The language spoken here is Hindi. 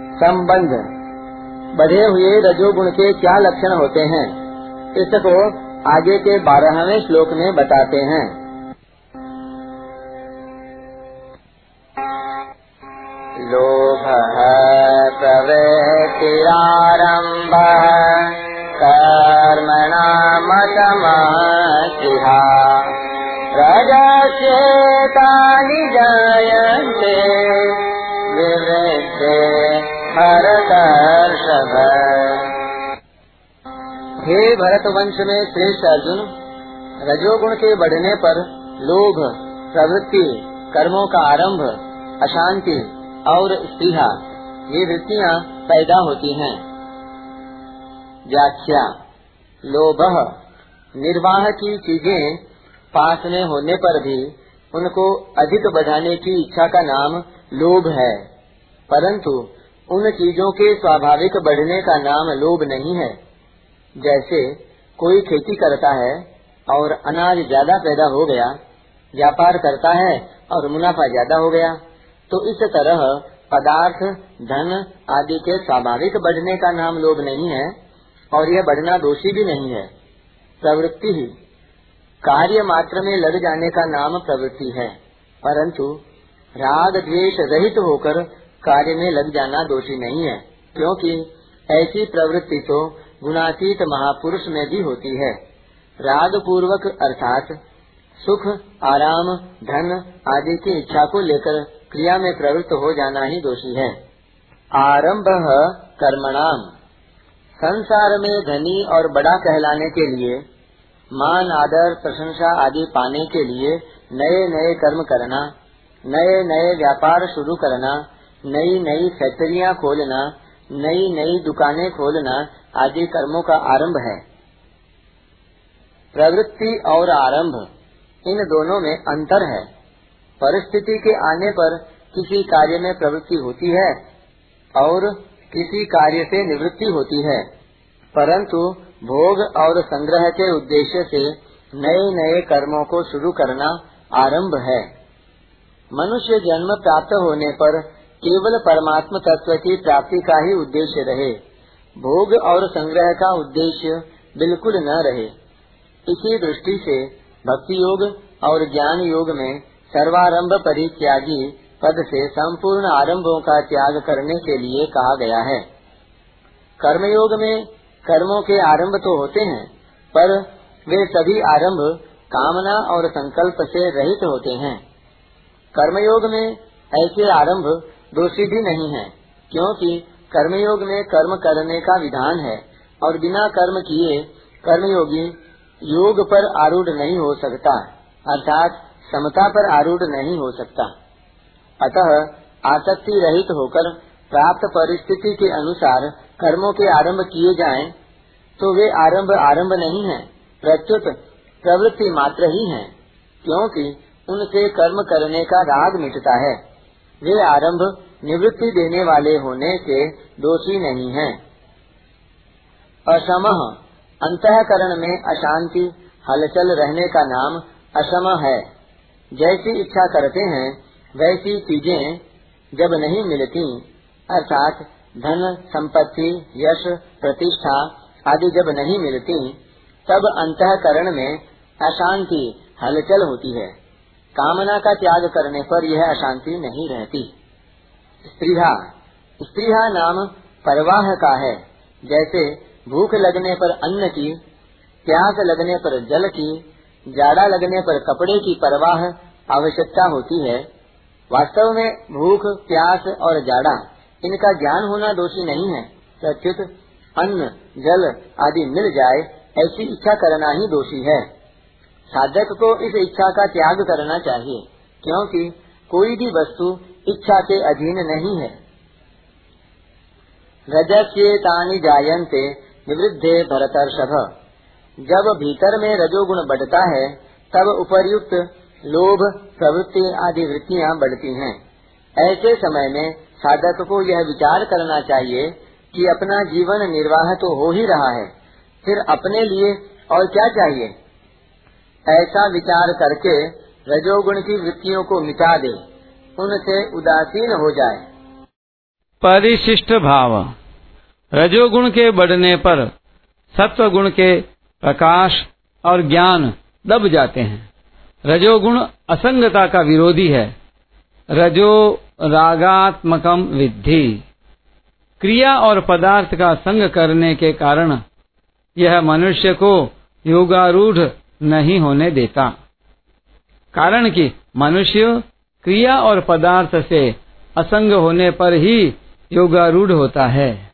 संबंध। बढ़े हुए रजोगुण के क्या लक्षण होते हैं? इसको आगे के बारहवें श्लोक में बताते हैं। लोभः प्रवृत्तिरारम्भः कर्मणामतमस्तिहा रजस्येतानि जायन्ते, विवृद्धे भरतर्षभ हे भरत वंश में श्रेष्ठ अर्जुन, रजोगुण के बढ़ने पर लोभ, प्रवृत्ति, कर्मों का आरंभ, अशांति और स्त्रीहा ये वृत्तियाँ पैदा होती हैं। व्याख्या, लोभ, निर्वाह की चीज़ें पास में होने पर भी उनको अधिक बढ़ाने की इच्छा का नाम लोभ है। परंतु उन चीज़ों के स्वाभाविक बढ़ने का नाम लोभ नहीं है। जैसे कोई खेती करता है और अनाज ज़्यादा पैदा हो गया, व्यापार करता है और मुनाफा ज़्यादा हो गया तो इस तरह पदार्थ, धन आदि के स्वाभाविक बढ़ने का नाम लोभ नहीं है और यह बढ़ना दोषी भी नहीं है। प्रवृत्ति ही कार्य मात्र में लग जाने का नाम प्रवृत्ति है, परंतु राग द्वेष रहित होकर कार्य में लग जाना दोषी नहीं है, क्योंकि ऐसी प्रवृत्ति तो गुणातीत महापुरुष में भी होती है। राग पूर्वक अर्थात सुख, आराम, धन आदि की इच्छा को लेकर क्रिया में प्रवृत्त हो जाना ही दोषी है। आरंभ कर्मणाम। संसार में धनी और बड़ा कहलाने के लिए, मान, आदर, प्रशंसा आदि पाने के लिए नए नए कर्म करना नए नए व्यापार शुरू करना नई नई फैक्ट्रियाँ खोलना नई नई दुकानें खोलना आदि कर्मों का आरंभ है। प्रवृत्ति और आरंभ, इन दोनों में अंतर है। परिस्थिति के आने पर किसी कार्य में प्रवृत्ति होती है और किसी कार्य से निवृत्ति होती है। परंतु भोग और संग्रह के उद्देश्य से नए नए कर्मों को शुरू करना आरंभ है। मनुष्य जन्म प्राप्त होने पर केवल परमात्म तत्व की प्राप्ति का ही उद्देश्य रहे। भोग और संग्रह का उद्देश्य बिल्कुल न रहे। इसी दृष्टि से भक्ति योग और ज्ञान योग में सर्वारंभ परित्यागी पद से संपूर्ण आरंभों का त्याग करने के लिए कहा गया है। कर्मयोग में कर्मों के आरंभ तो होते हैं, पर वे सभी आरंभ कामना और संकल्प से रहित होते हैं। कर्मयोग में ऐसे आरंभ दोषी भी नहीं है क्योंकि कर्मयोग में कर्म करने का विधान है और बिना कर्म किए कर्मयोगी योग पर आरूढ़ नहीं हो सकता अर्थात समता पर आरूढ़ नहीं हो सकता। अतः आसक्ति रहित होकर प्राप्त परिस्थिति के अनुसार कर्मों के आरंभ किए जाएँ, तो वे आरंभ आरंभ नहीं है प्रत्युत प्रवृत्ति मात्र ही है क्योंकि उनसे कर्म करने का राग मिटता है। वे आरंभ निवृत्ति देने वाले होने के दोषी नहीं हैं। असम अंतकरण में अशांति, हलचल रहने का नाम असम है जैसी इच्छा करते हैं, वैसी चीज़ें जब नहीं मिलती, अर्थात धन, संपत्ति, यश, प्रतिष्ठा आदि जब नहीं मिलती, तब अंतकरण में अशांति, हलचल होती है कामना का त्याग करने पर यह अशांति नहीं रहती। स्त्रीहा स्त्रीहा नाम परवाह का है। जैसे भूख लगने पर अन्न की प्यास लगने पर जल की, जाड़ा लगने पर कपड़े की परवाह आवश्यकता होती है। वास्तव में भूख, प्यास और जाड़ा, इनका ज्ञान होना दोषी नहीं है। प्रत्युत अन्न, जल आदि मिल जाए, ऐसी इच्छा करना ही दोषी है। साधक को इस इच्छा का त्याग करना चाहिए, क्योंकि कोई भी वस्तु इच्छा के अधीन नहीं है। रजस्येतानि जायन्ते निवृद्धे भरतर्षभ। जब भीतर में रजोगुण बढ़ता है, तब उपर्युक्त लोभ, प्रवृत्ति आदि वृत्तियाँ बढ़ती हैं। ऐसे समय में साधक को यह विचार करना चाहिए कि अपना जीवन निर्वाह तो हो ही रहा है, फिर अपने लिए और क्या चाहिए? ऐसा विचार करके रजोगुण की वृत्तियों को मिटा दे, उनसे उदासीन हो जाए। परिशिष्ट भाव। रजोगुण के बढ़ने पर सत्व गुण के प्रकाश और ज्ञान दब जाते हैं। रजोगुण असंगता का विरोधी है। रजो रागात्मकम विद्धि। क्रिया और पदार्थ का संग करने के कारण यह मनुष्य को योगारूढ़ नहीं होने देता। कारण कि मनुष्य क्रिया और पदार्थ से असंग होने पर ही योगारूढ़ होता है।